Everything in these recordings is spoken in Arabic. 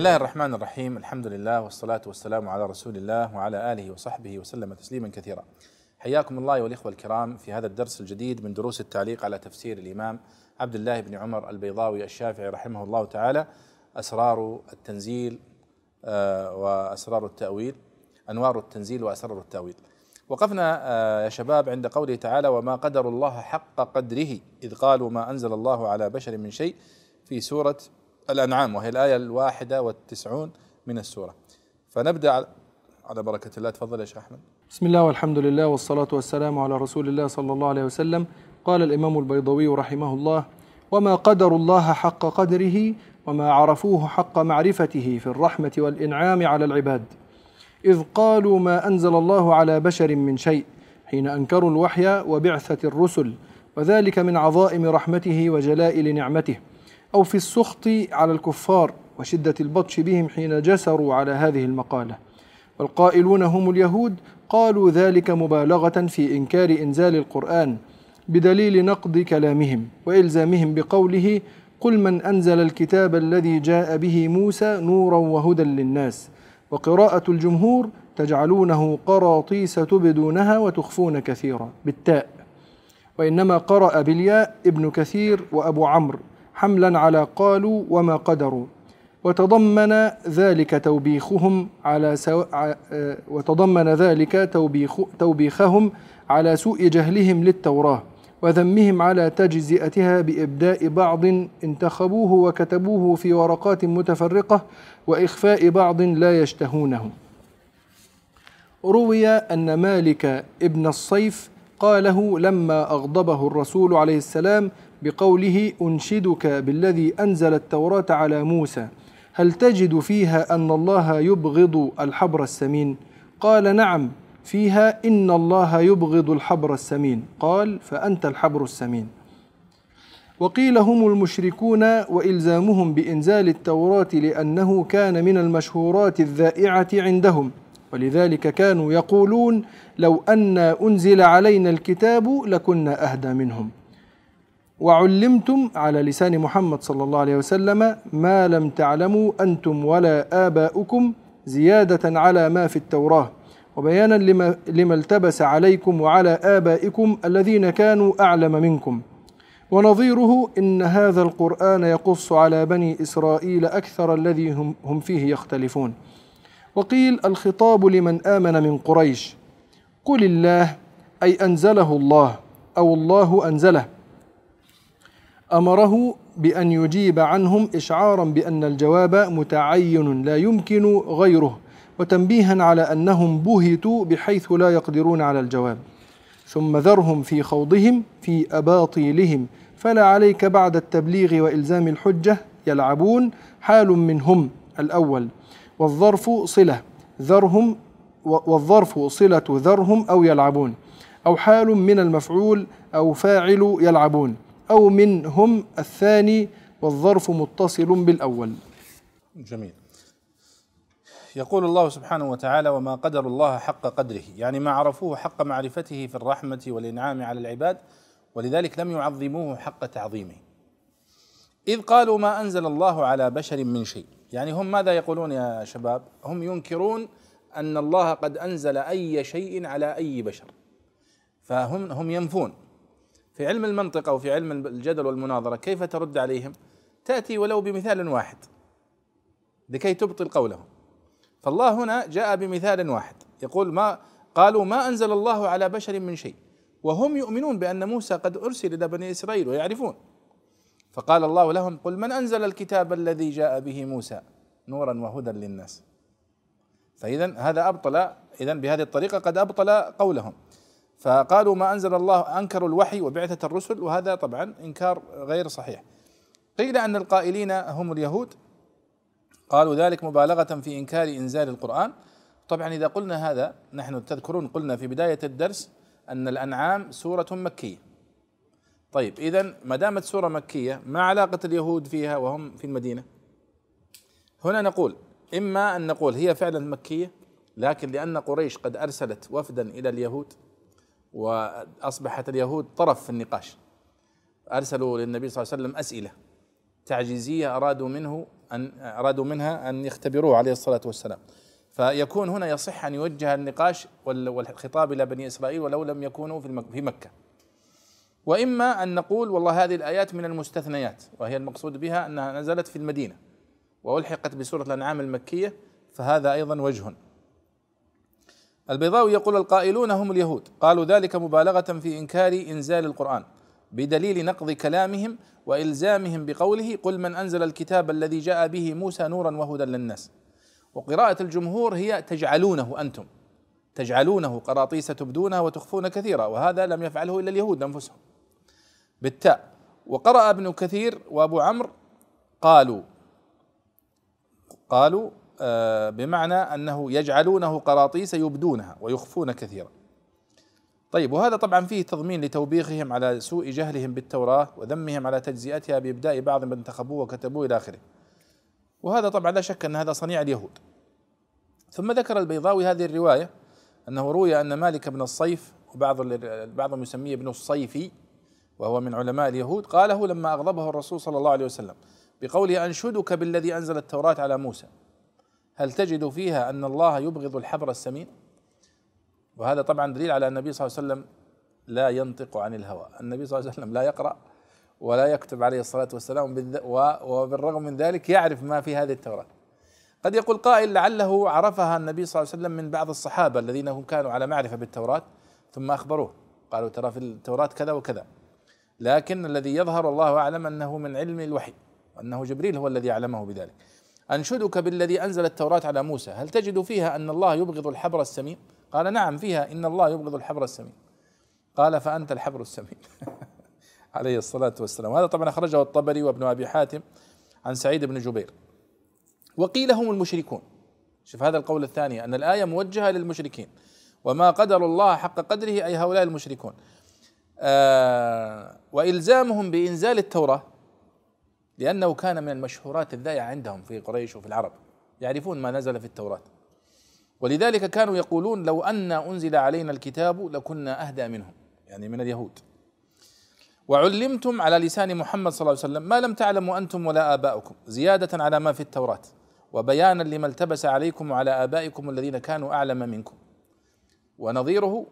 الله الرحمن الرحيم الحمد لله والصلاة والسلام على رسول الله وعلى آله وصحبه وسلم تسليما كثيرا حياكم الله والإخوة الكرام في هذا الدرس الجديد من دروس التعليق على تفسير الإمام عبد الله بن عمر البيضاوي الشافعي رحمه الله تعالى أسرار التنزيل وأسرار التأويل أنوار التنزيل وأسرار التأويل وقفنا يا شباب عند قوله تعالى وما قدر الله حق قدره إذ قالوا ما أنزل الله على بشر من شيء في سورة الأنعام وهي الآية الواحدة والتسعون من السورة. فنبدأ على بركة الله. تفضل يا شيخ أحمد. بسم الله والحمد لله والصلاة والسلام على رسول الله صلى الله عليه وسلم. قال الإمام البيضوي رحمه الله وما قدر الله حق قدره وما عرفوه حق معرفته في الرحمة والإنعام على العباد. إذ قالوا ما أنزل الله على بشر من شيء حين أنكروا الوحي وبعثة الرسل وذلك من عظائم رحمته وجلائل نعمته. أو في السخط على الكفار وشدة البطش بهم حين جسروا على هذه المقالة. والقائلون هم اليهود قالوا ذلك مبالغة في إنكار إنزال القرآن بدليل نقض كلامهم وإلزامهم بقوله قل من أنزل الكتاب الذي جاء به موسى نورا وهدى للناس وقراءة الجمهور تجعلونه قراطيس تبدونها وتخفون كثيرا بالتاء. وإنما قرأ بالياء ابن كثير وأبو عمرو حملا على قالوا وما قدروا. وتضمن ذلك توبيخهم على سو... وتضمن ذلك توبيخ... توبيخهم على سوء جهلهم للتوراة وذمهم على تجزئتها بإبداء بعض انتخبوه وكتبوه في ورقات متفرقة وإخفاء بعض لا يشتهونه. روي أن مالك ابن الصيف قاله لما أغضبه الرسول عليه السلام بقوله أنشدك بالذي أنزل التوراة على موسى هل تجد فيها أن الله يبغض الحبر السمين؟ قال نعم فيها إن الله يبغض الحبر السمين. قال فأنت الحبر السمين. وقيل هم المشركون وإلزامهم بإنزال التوراة لأنه كان من المشهورات الذائعة عندهم. ولذلك كانوا يقولون لو أن أنزل علينا الكتاب لكنا أهدى منهم. وعلمتم على لسان محمد صلى الله عليه وسلم ما لم تعلموا أنتم ولا آباؤكم زيادة على ما في التوراة. وبيانا لما, لما التبس عليكم وعلى آبائكم الذين كانوا أعلم منكم. ونظيره إن هذا القرآن يقص على بني إسرائيل أكثر الذي هم, هم فيه يختلفون. وقيل الخطاب لمن آمن من قريش. قل الله أي أنزله الله أو الله أنزله. أمره بأن يجيب عنهم اشعارا بأن الجواب متعين لا يمكن غيره وتنبيها على أنهم بهتوا بحيث لا يقدرون على الجواب. ثم ذرهم في خوضهم في أباطيلهم فلا عليك بعد التبليغ وإلزام الحجة يلعبون حال منهم الأول. والظرف صلة ذرهم والظرف صلة ذرهم أو يلعبون أو حال من المفعول أو فاعل يلعبون. أو منهم الثاني والظرف متصل بالأول. جميل. يقول الله سبحانه وتعالى وما قدر الله حق قدره. يعني ما عرفوه حق معرفته في الرحمة والإنعام على العباد ولذلك لم يعظموه حق تعظيمه. إذ قالوا ما أنزل الله على بشر من شيء. يعني هم ماذا يقولون يا شباب؟ هم ينكرون أن الله قد أنزل أي شيء على أي بشر. فهم هم ينفون. في علم المنطق أو في علم الجدل والمناظرة كيف ترد عليهم؟ تأتي ولو بمثال واحد لكي تبطل قولهم. فالله هنا جاء بمثال واحد يقول ما قالوا ما أنزل الله على بشر من شيء وهم يؤمنون بأن موسى قد أرسل إلى بني إسرائيل ويعرفون. فقال الله لهم قل من أنزل الكتاب الذي جاء به موسى؟ نورا وهدى للناس. فاذا هذا أبطل اذا بهذه الطريقة قد أبطل قولهم. فقالوا ما أنزل الله انكروا الوحي وبعثة الرسل وهذا طبعا إنكار غير صحيح. قيل أن القائلين هم اليهود قالوا ذلك مبالغة في إنكار إنزال القرآن طبعا إذا قلنا هذا نحن تذكرون قلنا في بداية الدرس أن الأنعام سورة مكية. طيب اذا ما دامت سورة مكية ما علاقة اليهود فيها وهم في المدينة؟ هنا نقول إما أن نقول هي فعلا مكية لكن لأن قريش قد أرسلت وفدا إلى اليهود وأصبحت اليهود طرف في النقاش. أرسلوا للنبي صلى الله عليه وسلم أسئلة تعجيزية أرادوا منه أن أرادوا منها أن يختبروه عليه الصلاة والسلام. فيكون هنا يصح أن يوجه النقاش والخطاب إلى بني إسرائيل ولو لم يكونوا في مكة. وإما أن نقول والله هذه الآيات من المستثنيات وهي المقصود بها أنها نزلت في المدينة وألحقت بسورة الأنعام المكية فهذا أيضا وجه. البيضاوي يقول القائلون هم اليهود. قالوا ذلك مبالغة في إنكار إنزال القرآن. بدليل نقض كلامهم وإلزامهم بقوله قل من أنزل الكتاب الذي جاء به موسى نورا وهدى للناس. وقراءة الجمهور هي تجعلونه أنتم. تجعلونه قراطيس تبدونها وتخفون كثيرا وهذا لم يفعله إلا اليهود انفسهم بالتاء وقرأ ابن كثير وأبو عمرو قالوا قالوا بمعنى أنه يجعلونه قراطيس يبدونها ويخفون كثيرا. طيب وهذا طبعا فيه تضمين لتوبيخهم على سوء جهلهم بالتوراة وذمهم على تجزئتها بإبداء بعض من انتخبوه وكتبوه إلى آخره. وهذا طبعا لا شك أن هذا صنيع اليهود. ثم ذكر البيضاوي هذه الرواية أنه روي أن مالك بن الصيف وبعض بعضهم يسميه ابن الصيفي وهو من علماء اليهود قاله لما أغضبه الرسول صلى الله عليه وسلم بقوله أنشدك بالذي أنزل التوراة على موسى. هل تجد فيها أن الله يبغض الحبر السمين؟ وهذا طبعا دليل على النبي صلى الله عليه وسلم لا ينطق عن الهوى. النبي صلى الله عليه وسلم لا يقرأ ولا يكتب عليه الصلاة والسلام وبالرغم من ذلك يعرف ما في هذه التوراة. قد يقول قائل لعله عرفها النبي صلى الله عليه وسلم من بعض الصحابة الذين هم كانوا على معرفة بالتوراة ثم أخبروه. قالوا ترى في التوراة كذا وكذا. لكن الذي يظهر الله أعلم أنه من علم الوحي وأنه جبريل هو الذي علمه بذلك. أنشدك بالذي أنزل التوراة على موسى. هل تجد فيها أن الله يبغض الحبر السمين قال نعم فيها إن الله يبغض الحبر السمين قال فأنت الحبر السمين عليه الصلاة والسلام. وهذا طبعا أخرجه الطبري وابن أبي حاتم عن سعيد بن جبير. وقيل هم المشركون. شوف هذا القول الثاني أن الآية موجهة للمشركين. وما قدر الله حق قدره أي هؤلاء المشركون. آه وإلزامهم بإنزال التوراة. لأنه كان من المشهورات الذائعة عندهم في قريش وفي العرب. يعرفون ما نزل في التوراة. ولذلك كانوا يقولون لو أن أنزل علينا الكتاب لكنا أهدى منهم يعني من اليهود. وعلمتم على لسان محمد صلى الله عليه وسلم ما لم تعلموا أنتم ولا آباؤكم زيادة على ما في التوراة. وبيانا لما التبس عليكم وعلى آبائكم الذين كانوا أعلم منكم. ونظيره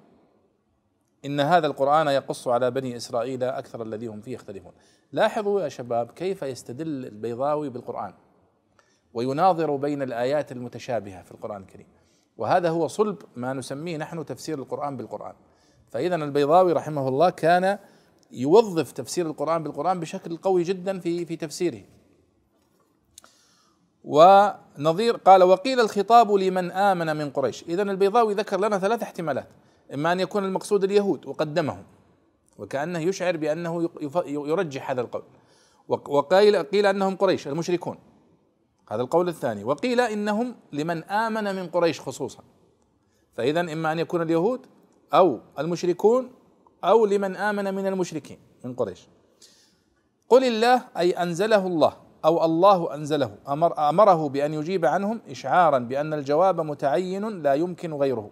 إن هذا القرآن يقص على بني إسرائيل أكثر الذي هم فيه يختلفون. لاحظوا يا شباب كيف يستدل البيضاوي بالقرآن ويناظر بين الآيات المتشابهة في القرآن الكريم. وهذا هو صلب ما نسميه نحن تفسير القرآن بالقرآن. فإذا البيضاوي رحمه الله كان يوظف تفسير القرآن بالقرآن بشكل قوي جدا في في تفسيره. ونظير قال وقيل الخطاب لمن آمن من قريش. إذا البيضاوي ذكر لنا ثلاث احتمالات. إما أن يكون المقصود اليهود وقدمهم وكأنه يشعر بأنه يرجح هذا القول. وقيل قيل أنهم قريش المشركون. هذا القول الثاني. وقيل إنهم لمن آمن من قريش خصوصا. فاذا إما أن يكون اليهود أو المشركون أو لمن آمن من المشركين من قريش. قل الله أي أنزله الله أو الله أنزله أمر أمره بأن يجيب عنهم اشعارا بأن الجواب متعين لا يمكن غيره.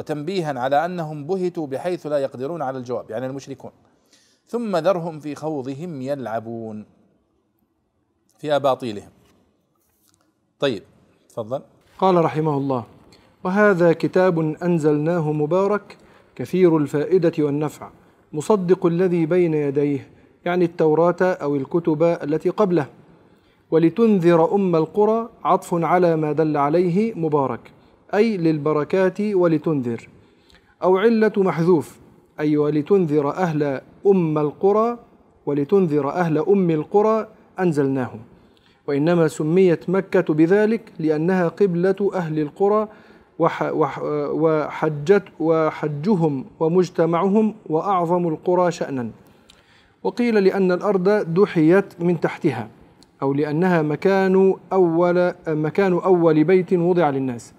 وتنبيها على أنهم بهتوا بحيث لا يقدرون على الجواب يعني المشركون. ثم ذرهم في خوضهم يلعبون في أباطيلهم. طيب تفضل. قال رحمه الله وهذا كتاب أنزلناه مبارك كثير الفائدة والنفع مصدق الذي بين يديه يعني التوراة أو الكتب التي قبله ولتنذر أم القرى عطف على ما دل عليه مبارك. أي للبركات ولتنذر. أو علة محذوف أي ولتنذر أهل أم القرى ولتنذر أهل أم القرى أنزلناه. وإنما سميت مكة بذلك لأنها قبلة أهل القرى وحجت وحجهم ومجتمعهم وأعظم القرى شأنا. وقيل لأن الأرض دحيت من تحتها أو لأنها مكان أول مكان أول بيت وضع للناس.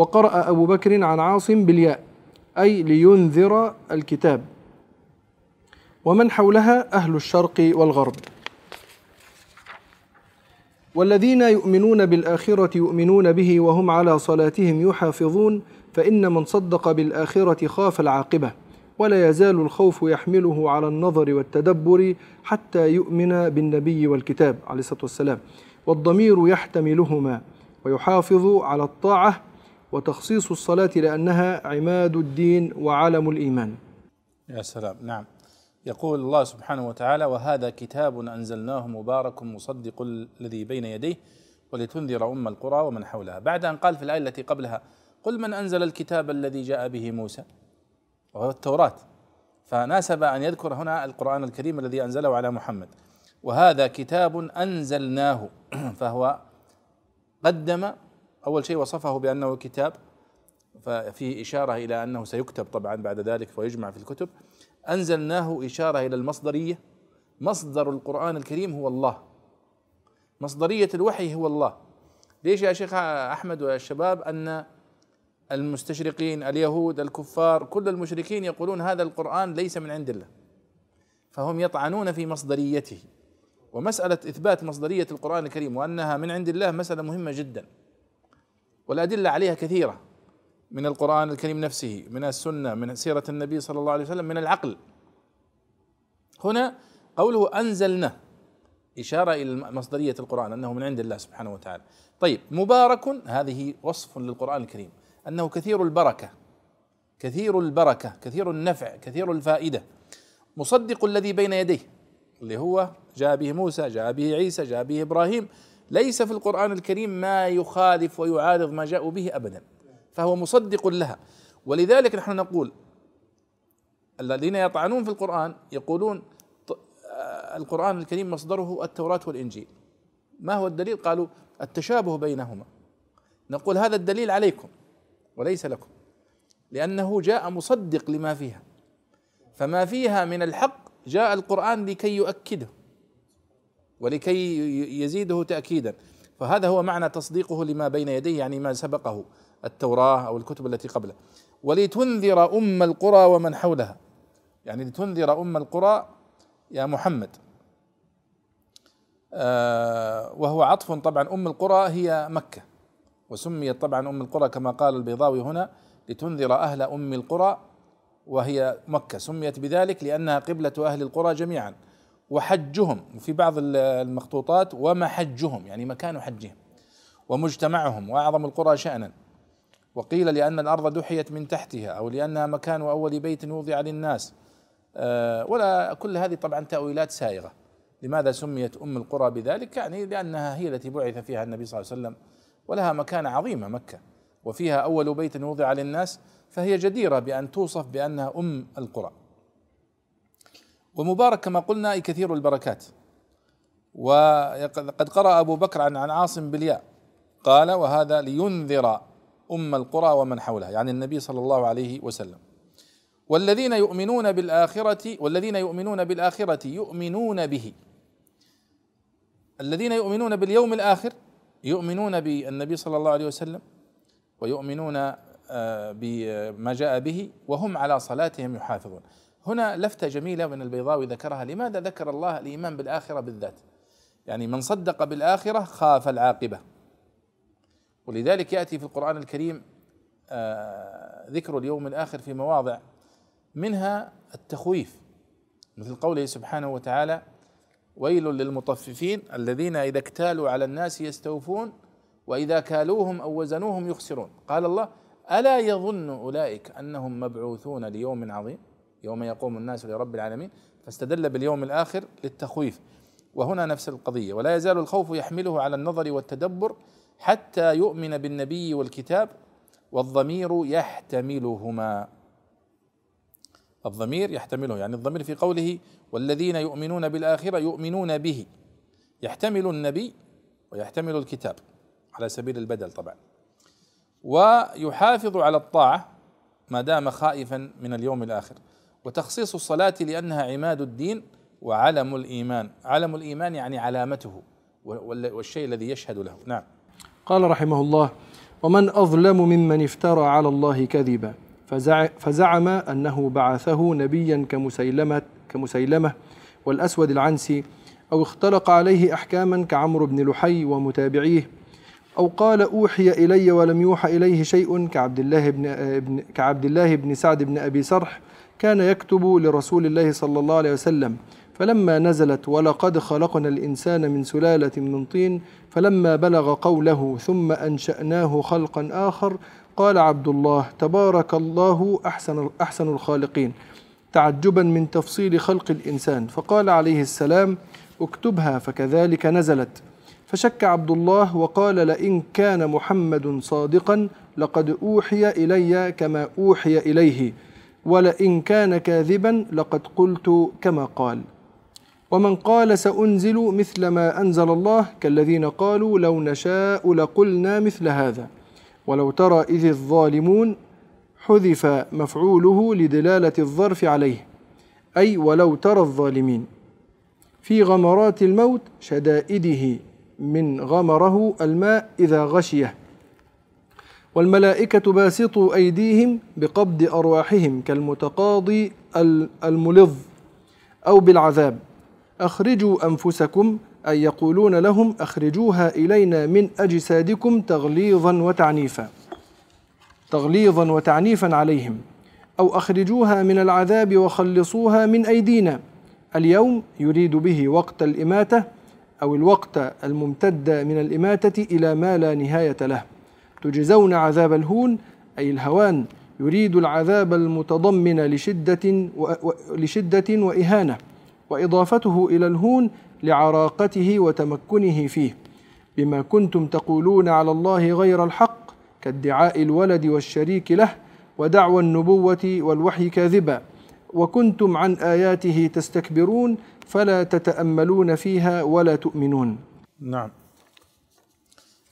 وقرأ أبو بكر عن عاصم بالياء أي لينذر الكتاب. ومن حولها أهل الشرق والغرب. والذين يؤمنون بالآخرة يؤمنون به وهم على صلاتهم يحافظون فإن من صدق بالآخرة خاف العاقبة ولا يزال الخوف يحمله على النظر والتدبر حتى يؤمن بالنبي والكتاب عليه الصلاة والسلام. والضمير يحتملهما ويحافظ على الطاعة وتخصيص الصلاة لأنها عماد الدين وعلم الإيمان. يا سلام. نعم. يقول الله سبحانه وتعالى وهذا كتاب أنزلناه مبارك مصدق الذي بين يديه ولتنذر أم القرى ومن حولها. بعد أن قال في الآية التي قبلها قل من أنزل الكتاب الذي جاء به موسى؟ وهو التوراة. فناسب أن يذكر هنا القرآن الكريم الذي أنزله على محمد. وهذا كتاب أنزلناه. فهو قدم أول شيء وصفه بأنه كتاب ففيه إشارة إلى أنه سيكتب طبعا بعد ذلك ويجمع في الكتب. أنزلناه إشارة إلى المصدرية. مصدر القرآن الكريم هو الله. مصدرية الوحي هو الله. ليش يا شيخ أحمد والشباب أن المستشرقين اليهود الكفار كل المشركين يقولون هذا القرآن ليس من عند الله؟ فهم يطعنون في مصدريته. ومسألة إثبات مصدرية القرآن الكريم وأنها من عند الله مسألة مهمة جدا. والأدلة عليها كثيرة من القرآن الكريم نفسه من السنة من سيرة النبي صلى الله عليه وسلم من العقل. هنا قوله أنزلنا إشارة إلى مصدرية القرآن أنه من عند الله سبحانه وتعالى. طيب مبارك هذه وصف للقرآن الكريم أنه كثير البركة كثير البركة كثير النفع كثير الفائدة. مصدق الذي بين يديه اللي هو جاء به موسى جاء به عيسى جاء به إبراهيم ليس في القرآن الكريم ما يخالف ويعارض ما جاءوا به أبدا. فهو مصدق لها. ولذلك نحن نقول الذين يطعنون في القرآن يقولون القرآن الكريم مصدره التوراة والإنجيل. ما هو الدليل؟ قالوا التشابه بينهما. نقول هذا الدليل عليكم وليس لكم لأنه جاء مصدق لما فيها. فما فيها من الحق جاء القرآن لكي يؤكده. ولكي يزيده تأكيدا. فهذا هو معنى تصديقه لما بين يديه يعني ما سبقه التوراة أو الكتب التي قبله. ولتنذر أم القرى ومن حولها. يعني لتنذر أم القرى يا محمد. آه وهو عطف طبعا أم القرى هي مكة. وسميت طبعا أم القرى كما قال البيضاوي هنا لتنذر أهل أم القرى وهي مكة. سميت بذلك لأنها قبلة أهل القرى جميعا. وحجهم وفي بعض المخطوطات ومحجهم يعني مكان حجهم ومجتمعهم وأعظم القرى شأنا. وقيل لأن الأرض دحيت من تحتها أو لأنها مكان أول بيت وضع للناس. آه، ولا كل هذه طبعا تأويلات سائغة. لماذا سميت أم القرى بذلك؟ يعني لأنها هي التي بعث فيها النبي صلى الله عليه وسلم ولها مكانة عظيمة مكة. وفيها أول بيت وضع للناس فهي جديرة بأن توصف بأنها أم القرى. ومبارك كما قلنا كثير البركات. وقد قرأ أبو بكر عن عن عاصم بالياء قال وهذا لينذر أم القرى ومن حولها. يعني النبي صلى الله عليه وسلم. والذين يؤمنون بالآخرة والذين يؤمنون بالآخرة يؤمنون به. الذين يؤمنون باليوم الآخر يؤمنون بالنبي صلى الله عليه وسلم ويؤمنون آه، بما جاء به وهم على صلاتهم يحافظون. هنا لفتة جميلة من البيضاوي ذكرها لماذا ذكر الله الإيمان بالآخرة بالذات؟ يعني من صدق بالآخرة خاف العاقبة. ولذلك يأتي في القرآن الكريم آه، ذكر اليوم الآخر في مواضع منها التخويف. مثل قوله سبحانه وتعالى ويل للمطففين الذين إذا اكتالوا على الناس يستوفون وإذا كالوهم أو وزنوهم يخسرون. قال الله ألا يظن أولئك أنهم مبعوثون ليوم عظيم؟ يوم يقوم الناس لرب العالمين فاستدل باليوم الآخر للتخويف. وهنا نفس القضية ولا يزال الخوف يحمله على النظر والتدبر حتى يؤمن بالنبي والكتاب والضمير يحتملهما. الضمير يحتمله يعني الضمير في قوله والذين يؤمنون بالآخرة يؤمنون به. يحتمل النبي ويحتمل الكتاب على سبيل البدل طبعا. ويحافظ على الطاعة ما دام خائفا من اليوم الآخر. وتخصيص الصلاة لأنها عماد الدين وعلم الإيمان. علم الإيمان يعني علامته والشيء الذي يشهد له. نعم. قال رحمه الله ومن أظلم ممن افترى على الله كذبا فزعم أنه بعثه نبيا كمسيلمة كمسيلمة والأسود العنسي أو اختلق عليه أحكاما كعمرو بن لحي ومتابعيه أو قال أوحي إلي ولم يوحى إليه شيء كعبد الله بن كعبد الله بن سعد بن أبي سرح كان يكتب لرسول الله صلى الله عليه وسلم فلما نزلت ولقد خلقنا الإنسان من سلالة من طين فلما بلغ قوله ثم أنشأناه خلقا آخر قال عبد الله تبارك الله أحسن, أحسن الخالقين تعجبا من تفصيل خلق الإنسان فقال عليه السلام اكتبها فكذلك نزلت. فشك عبد الله وقال لئن كان محمد صادقا لقد أوحي إلي كما أوحي إليه. ولئن كان كاذبا لقد قلت كما قال. ومن قال سأنزل مثل ما أنزل الله كالذين قالوا لو نشاء لقلنا مثل هذا. ولو ترى إذ الظالمون حذف مفعوله لدلالة الظرف عليه. أي ولو ترى الظالمين. في غمرات الموت شدائده من غمره الماء إذا غشيه. والملائكة باسطوا أيديهم بقبض أرواحهم كالمتقاضي الملظ أو بالعذاب. أخرجوا أنفسكم أي يقولون لهم أخرجوها إلينا من أجسادكم تغليظا وتعنيفا. تغليظا وتعنيفا عليهم. أو أخرجوها من العذاب وخلصوها من أيدينا. اليوم يريد به وقت الإماتة أو الوقت الممتد من الإماتة إلى ما لا نهاية له. تجزون عذاب الهون أي الهوان يريد العذاب المتضمن لشدة و... لشدة وإهانة وإضافته إلى الهون لعراقته وتمكنه فيه. بما كنتم تقولون على الله غير الحق كادعاء الولد والشريك له ودعوى النبوة والوحي كاذبا. وكنتم عن آياته تستكبرون فلا تتأملون فيها ولا تؤمنون. نعم.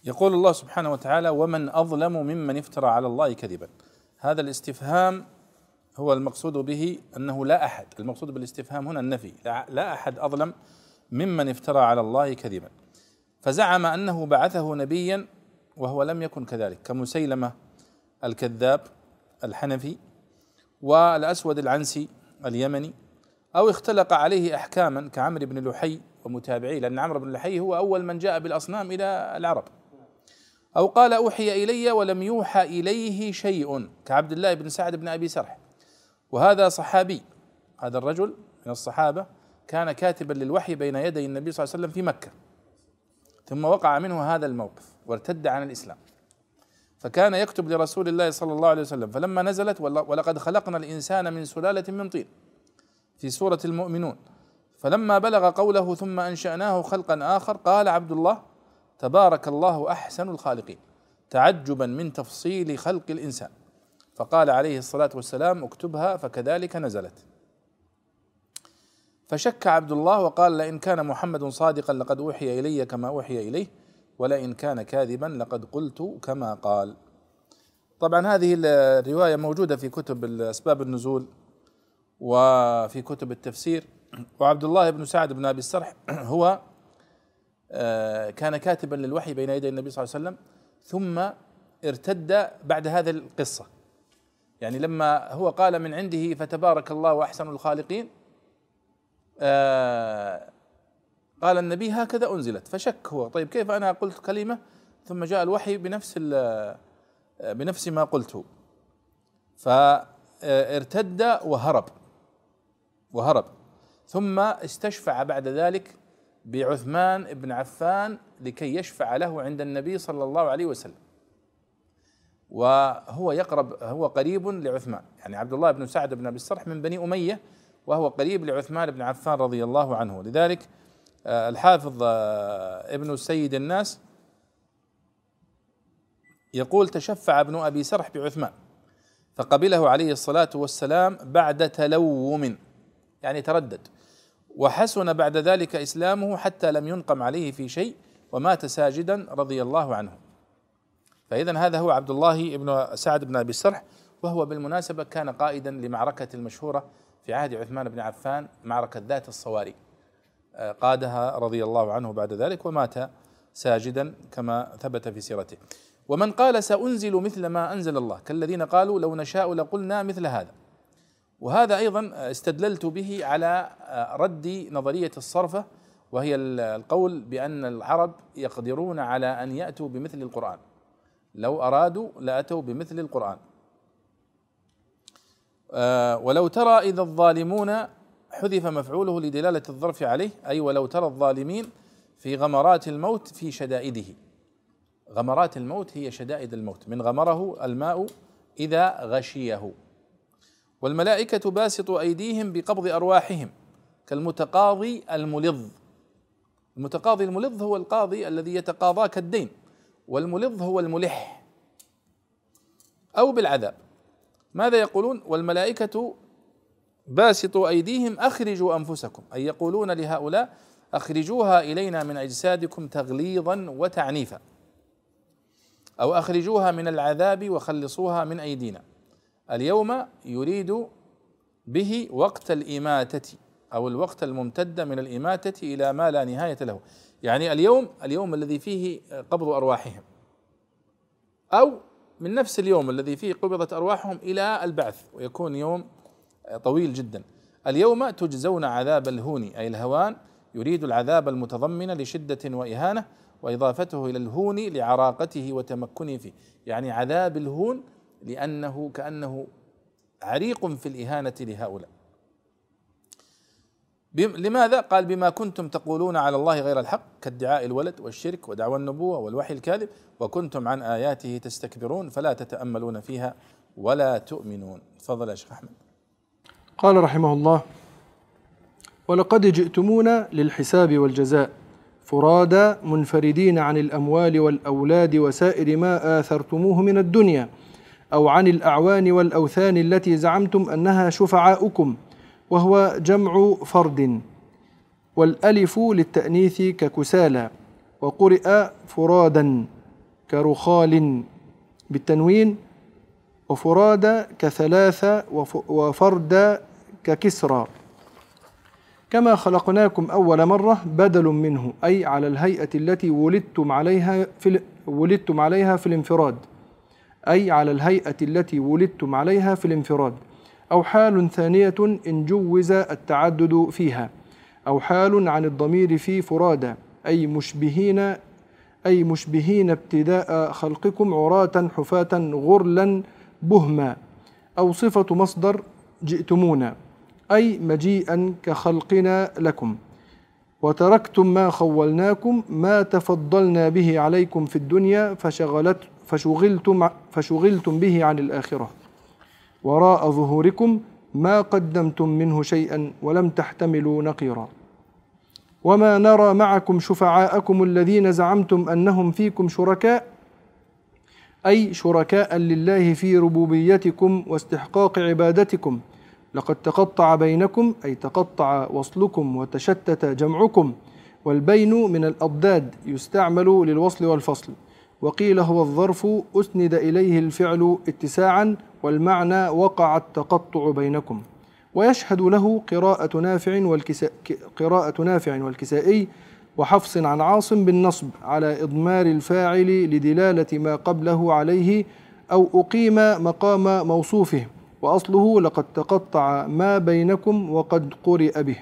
يقول الله سبحانه وتعالى ومن أظلم ممن افترى على الله كذبا. هذا الاستفهام هو المقصود به أنه لا أحد. المقصود بالاستفهام هنا النفي. لا أحد أظلم ممن افترى على الله كذبا. فزعم أنه بعثه نبيا وهو لم يكن كذلك كمسيلمة الكذاب الحنفي والأسود العنسي اليمني أو اختلق عليه أحكاما كعمرو بن لحي ومتابعيه لأن عمرو بن لحي هو أول من جاء بالأصنام إلى العرب. أو قال أوحي إلي ولم يوحى إليه شيء كعبد الله بن سعد بن أبي سرح. وهذا صحابي هذا الرجل من الصحابة كان كاتبا للوحي بين يدي النبي صلى الله عليه وسلم في مكة. ثم وقع منه هذا الموقف وارتد عن الإسلام. فكان يكتب لرسول الله صلى الله عليه وسلم فلما نزلت ولقد خلقنا الإنسان من سلالة من طين في سورة المؤمنون. فلما بلغ قوله ثم أنشأناه خلقا آخر قال عبد الله تبارك الله أحسن الخالقين تعجبا من تفصيل خلق الإنسان. فقال عليه الصلاة والسلام اكتبها. فكذلك نزلت. فشك عبد الله وقال لئن كان محمد صادقا لقد أوحي إلي كما أوحي إليه ولئن كان كاذبا لقد قلت كما قال. طبعا هذه الرواية موجودة في كتب أسباب النزول وفي كتب التفسير. وعبد الله بن سعد بن أبي السرح هو كان كاتبا للوحي بين يدي النبي صلى الله عليه وسلم ثم ارتد بعد هذه القصة. يعني لما هو قال من عنده فتبارك الله احسن الخالقين آه، قال النبي هكذا أنزلت فشك هو. طيب كيف أنا قلت كلمة ثم جاء الوحي بنفس آه، بنفس ما قلته فارتد وهرب. وهرب. ثم استشفع بعد ذلك بعثمان بن عفان لكي يشفع له عند النبي صلى الله عليه وسلم. وهو يقرب هو قريب لعثمان. يعني عبد الله بن سعد بن أبي الصرح من بني أمية وهو قريب لعثمان بن عفان رضي الله عنه. لذلك آه، الحافظ آه، ابن السيد الناس يقول تشفع ابن أبي سرح بعثمان فقبله عليه الصلاة والسلام بعد تلوم. يعني تردد. وحسن بعد ذلك إسلامه حتى لم ينقم عليه في شيء ومات ساجدا رضي الله عنه. فاذا هذا هو عبد الله بن سعد بن أبي السرح وهو بالمناسبة كان قائدا لمعركة المشهورة في عهد عثمان بن عفان معركة ذات الصواري. آه، قادها رضي الله عنه بعد ذلك ومات ساجدا كما ثبت في سيرته. ومن قال سأنزل مثل ما أنزل الله كالذين قالوا لو نشاء لقلنا مثل هذا. وهذا أيضا استدللت به على رد نظرية الصرفة وهي القول بأن العرب يقدرون على أن يأتوا بمثل القرآن. لو أرادوا لأتوا بمثل القرآن. ولو ترى إذا الظالمون حذف مفعوله لدلالة الظرف عليه أي ولو ترى الظالمين في غمرات الموت في شدائده. غمرات الموت هي شدائد الموت. من غمره الماء إذا غشيه. والملائكة باسطوا أيديهم بقبض أرواحهم كالمتقاضي الملظ. المتقاضي الملظ هو القاضي الذي يتقاضاك الدين والملظ هو الملح. أو بالعذاب. ماذا يقولون؟ والملائكة باسطوا أيديهم أخرجوا أنفسكم. أي يقولون لهؤلاء أخرجوها إلينا من أجسادكم تغليظا وتعنيفا. أو أخرجوها من العذاب وخلصوها من أيدينا. اليوم يريد به وقت الإماتة أو الوقت الممتد من الإماتة إلى ما لا نهاية له. يعني اليوم اليوم الذي فيه قبض أرواحهم. أو من نفس اليوم الذي فيه قبضت أرواحهم إلى البعث ويكون يوم طويل جدا. اليوم تجزون عذاب الهون أي الهوان. يريد العذاب المتضمن لشدة وإهانة وإضافته إلى الهون لعراقته وتمكنه فيه. يعني عذاب الهون لأنه كأنه عريق في الإهانة لهؤلاء. لماذا؟ قال بما كنتم تقولون على الله غير الحق كادعاء الولد والشرك ودعوى النبوة والوحي الكاذب وكنتم عن آياته تستكبرون فلا تتأملون فيها ولا تؤمنون. تفضل يا شيخ أحمد. قال رحمه الله ولقد جئتمونا للحساب والجزاء فرادى منفردين عن الأموال والأولاد وسائر ما آثرتموه من الدنيا أو عن الأعوان والأوثان التي زعمتم أنها شفعاؤكم وهو جمع فرد. والألف للتأنيث ككسالى وقرئ فرادا كرخال. بالتنوين وفراد كثلاثة وفرد ككسرى. كما خلقناكم أول مرة بدل منه أي على الهيئة التي ولدتم عليها في ولدتم عليها في الانفراد. أي على الهيئة التي ولدتم عليها في الانفراد أو حال ثانية إن جوز التعدد فيها أو حال عن الضمير في فرادى أي مشبهين أي مشبهين ابتداء خلقكم عراة حفاة غرلا بهما أو صفة مصدر جئتمونا أي مجيئا كخلقنا لكم. وتركتم ما خولناكم ما تفضلنا به عليكم في الدنيا فشغلت فشغلتم فشغلتم به عن الآخرة. وراء ظهوركم ما قدمتم منه شيئا ولم تحتملوا نقيرا. وما نرى معكم شفعاءكم الذين زعمتم أنهم فيكم شركاء أي شركاء لله في ربوبيتكم واستحقاق عبادتكم. لقد تقطع بينكم أي تقطع وصلكم وتشتت جمعكم والبين من الأضداد يستعمل للوصل والفصل. وقيل هو الظرف أسند إليه الفعل اتساعا والمعنى وقع التقطع بينكم. ويشهد له قراءة نافع والكساء قراءة نافع والكسائي وحفص عن عاصم بالنصب على إضمار الفاعل لدلالة ما قبله عليه أو أقيم مقام موصوفه. وأصله لقد تقطع ما بينكم وقد قرئ به.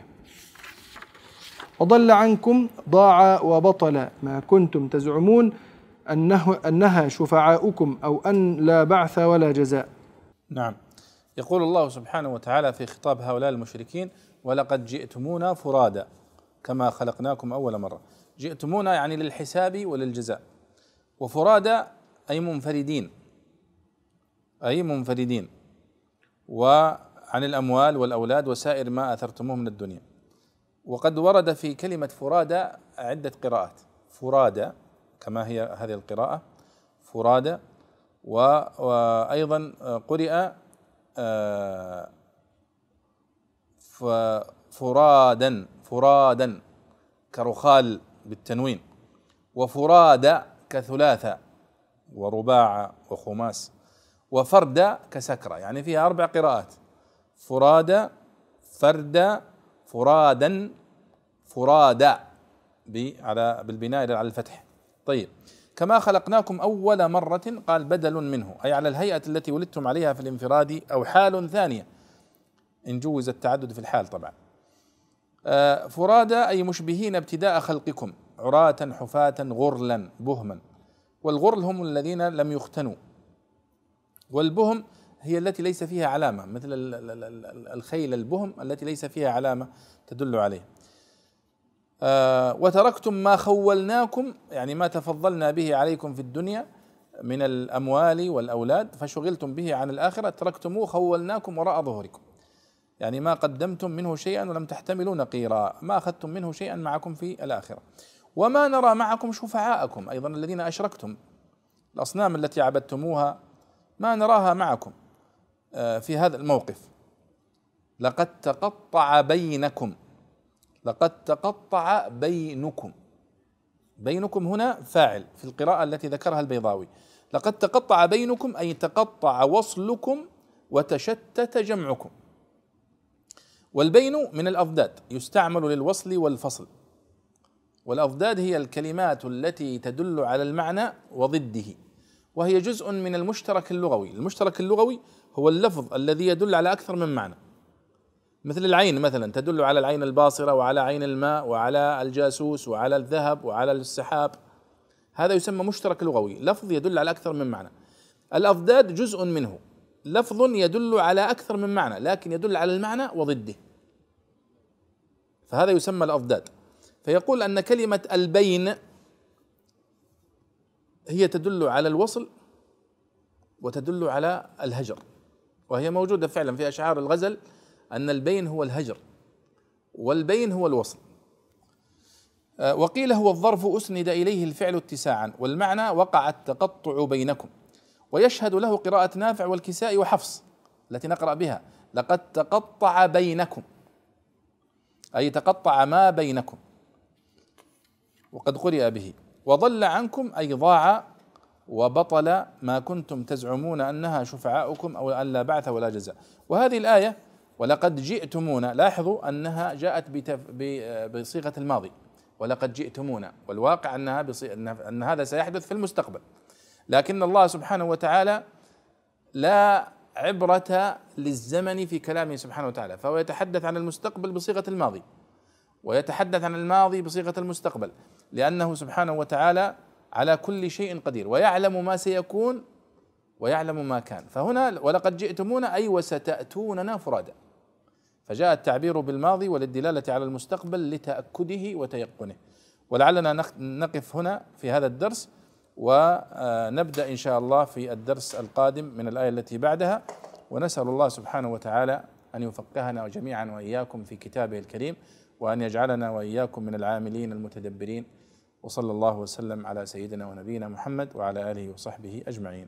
وضل عنكم ضاع وبطل ما كنتم تزعمون. أنه أنها شفعاؤكم أو أن لا بعث ولا جزاء. نعم. يقول الله سبحانه وتعالى في خطاب هؤلاء المشركين ولقد جئتمونا فرادا كما خلقناكم أول مرة. جئتمونا يعني للحساب وللجزاء. وفرادا أي منفردين. أي منفردين. وعن الأموال والأولاد وسائر ما أثرتموه من الدنيا. وقد ورد في كلمة فرادا عدة قراءات. فرادا كما هي هذه القراءة فرادا وأيضا قرئ آه، فرادا فرادا كرخال بالتنوين وفراد كثلاثة ورباع وخماس وفرد كسكرة يعني فيها أربع قراءات فراد فرد فرادا فرادا على بالبناء على الفتح. طيب. كما خلقناكم أول مرة قال بدل منه أي على الهيئة التي ولدتم عليها في الانفراد أو حال ثانية. إن جوز التعدد في الحال طبعا. آه، فرادا أي مشبهين ابتداء خلقكم عراة حفاة غرلا بهما. والغرل هم الذين لم يختنوا. والبهم هي التي ليس فيها علامة مثل الخيل البهم التي ليس فيها علامة تدل عليه. وتركتم ما خولناكم يعني ما تفضلنا به عليكم في الدنيا من الأموال والأولاد فشغلتم به عن الآخرة تركتموه خولناكم وراء ظهوركم. يعني ما قدمتم منه شيئا ولم تحتملوا نقيرا ما أخذتم منه شيئا معكم في الآخرة. وما نرى معكم شفعاءكم أيضا الذين أشركتم. الأصنام التي عبدتموها ما نراها معكم آه، في هذا الموقف. لقد تقطع بينكم. لقد تقطع بينكم. بينكم هنا فاعل في القراءة التي ذكرها البيضاوي. لقد تقطع بينكم أي تقطع وصلكم وتشتت جمعكم. والبين من الأضداد يستعمل للوصل والفصل. والأضداد هي الكلمات التي تدل على المعنى وضده. وهي جزء من المشترك اللغوي. المشترك اللغوي هو اللفظ الذي يدل على أكثر من معنى. مثل العين مثلا تدل على العين الباصرة وعلى عين الماء وعلى الجاسوس وعلى الذهب وعلى السحاب. هذا يسمى مشترك لغوي. لفظ يدل على أكثر من معنى. الأضداد جزء منه. لفظ يدل على أكثر من معنى لكن يدل على المعنى وضده. فهذا يسمى الأضداد فيقول أن كلمة البين هي تدل على الوصل وتدل على الهجر. وهي موجودة فعلا في أشعار الغزل أن البين هو الهجر والبين هو الوصل. آه، وقيل هو الظرف أسند إليه الفعل اتساعا والمعنى وقع التقطع بينكم. ويشهد له قراءة نافع والكساء وحفص التي نقرأ بها. لقد تقطع بينكم. أي تقطع ما بينكم. وقد قرئ به. وضل عنكم أي ضاع وبطل ما كنتم تزعمون أنها شفعاؤكم أو أن لا بعث ولا جزاء. وهذه الآية ولقد جئتمونا. لاحظوا أنها جاءت بصيغة الماضي. ولقد جئتمونا. والواقع أنها أن هذا سيحدث في المستقبل. لكن الله سبحانه وتعالى لا عبرة للزمن في كلامه سبحانه وتعالى. فهو يتحدث عن المستقبل بصيغة الماضي. ويتحدث عن الماضي بصيغة المستقبل. لأنه سبحانه وتعالى على كل شيء قدير. ويعلم ما سيكون ويعلم ما كان. فهنا ولقد جئتمونا أي وستأتوننا فرادا فجاء التعبير بالماضي وللدلالة على المستقبل لتأكده وتيقنه. ولعلنا نقف هنا في هذا الدرس ونبدأ إن شاء الله في الدرس القادم من الآية التي بعدها. ونسأل الله سبحانه وتعالى أن يفقهنا جميعا وإياكم في كتابه الكريم وأن يجعلنا وإياكم من العاملين المتدبرين. وصلى الله وسلم على سيدنا ونبينا محمد وعلى آله وصحبه أجمعين.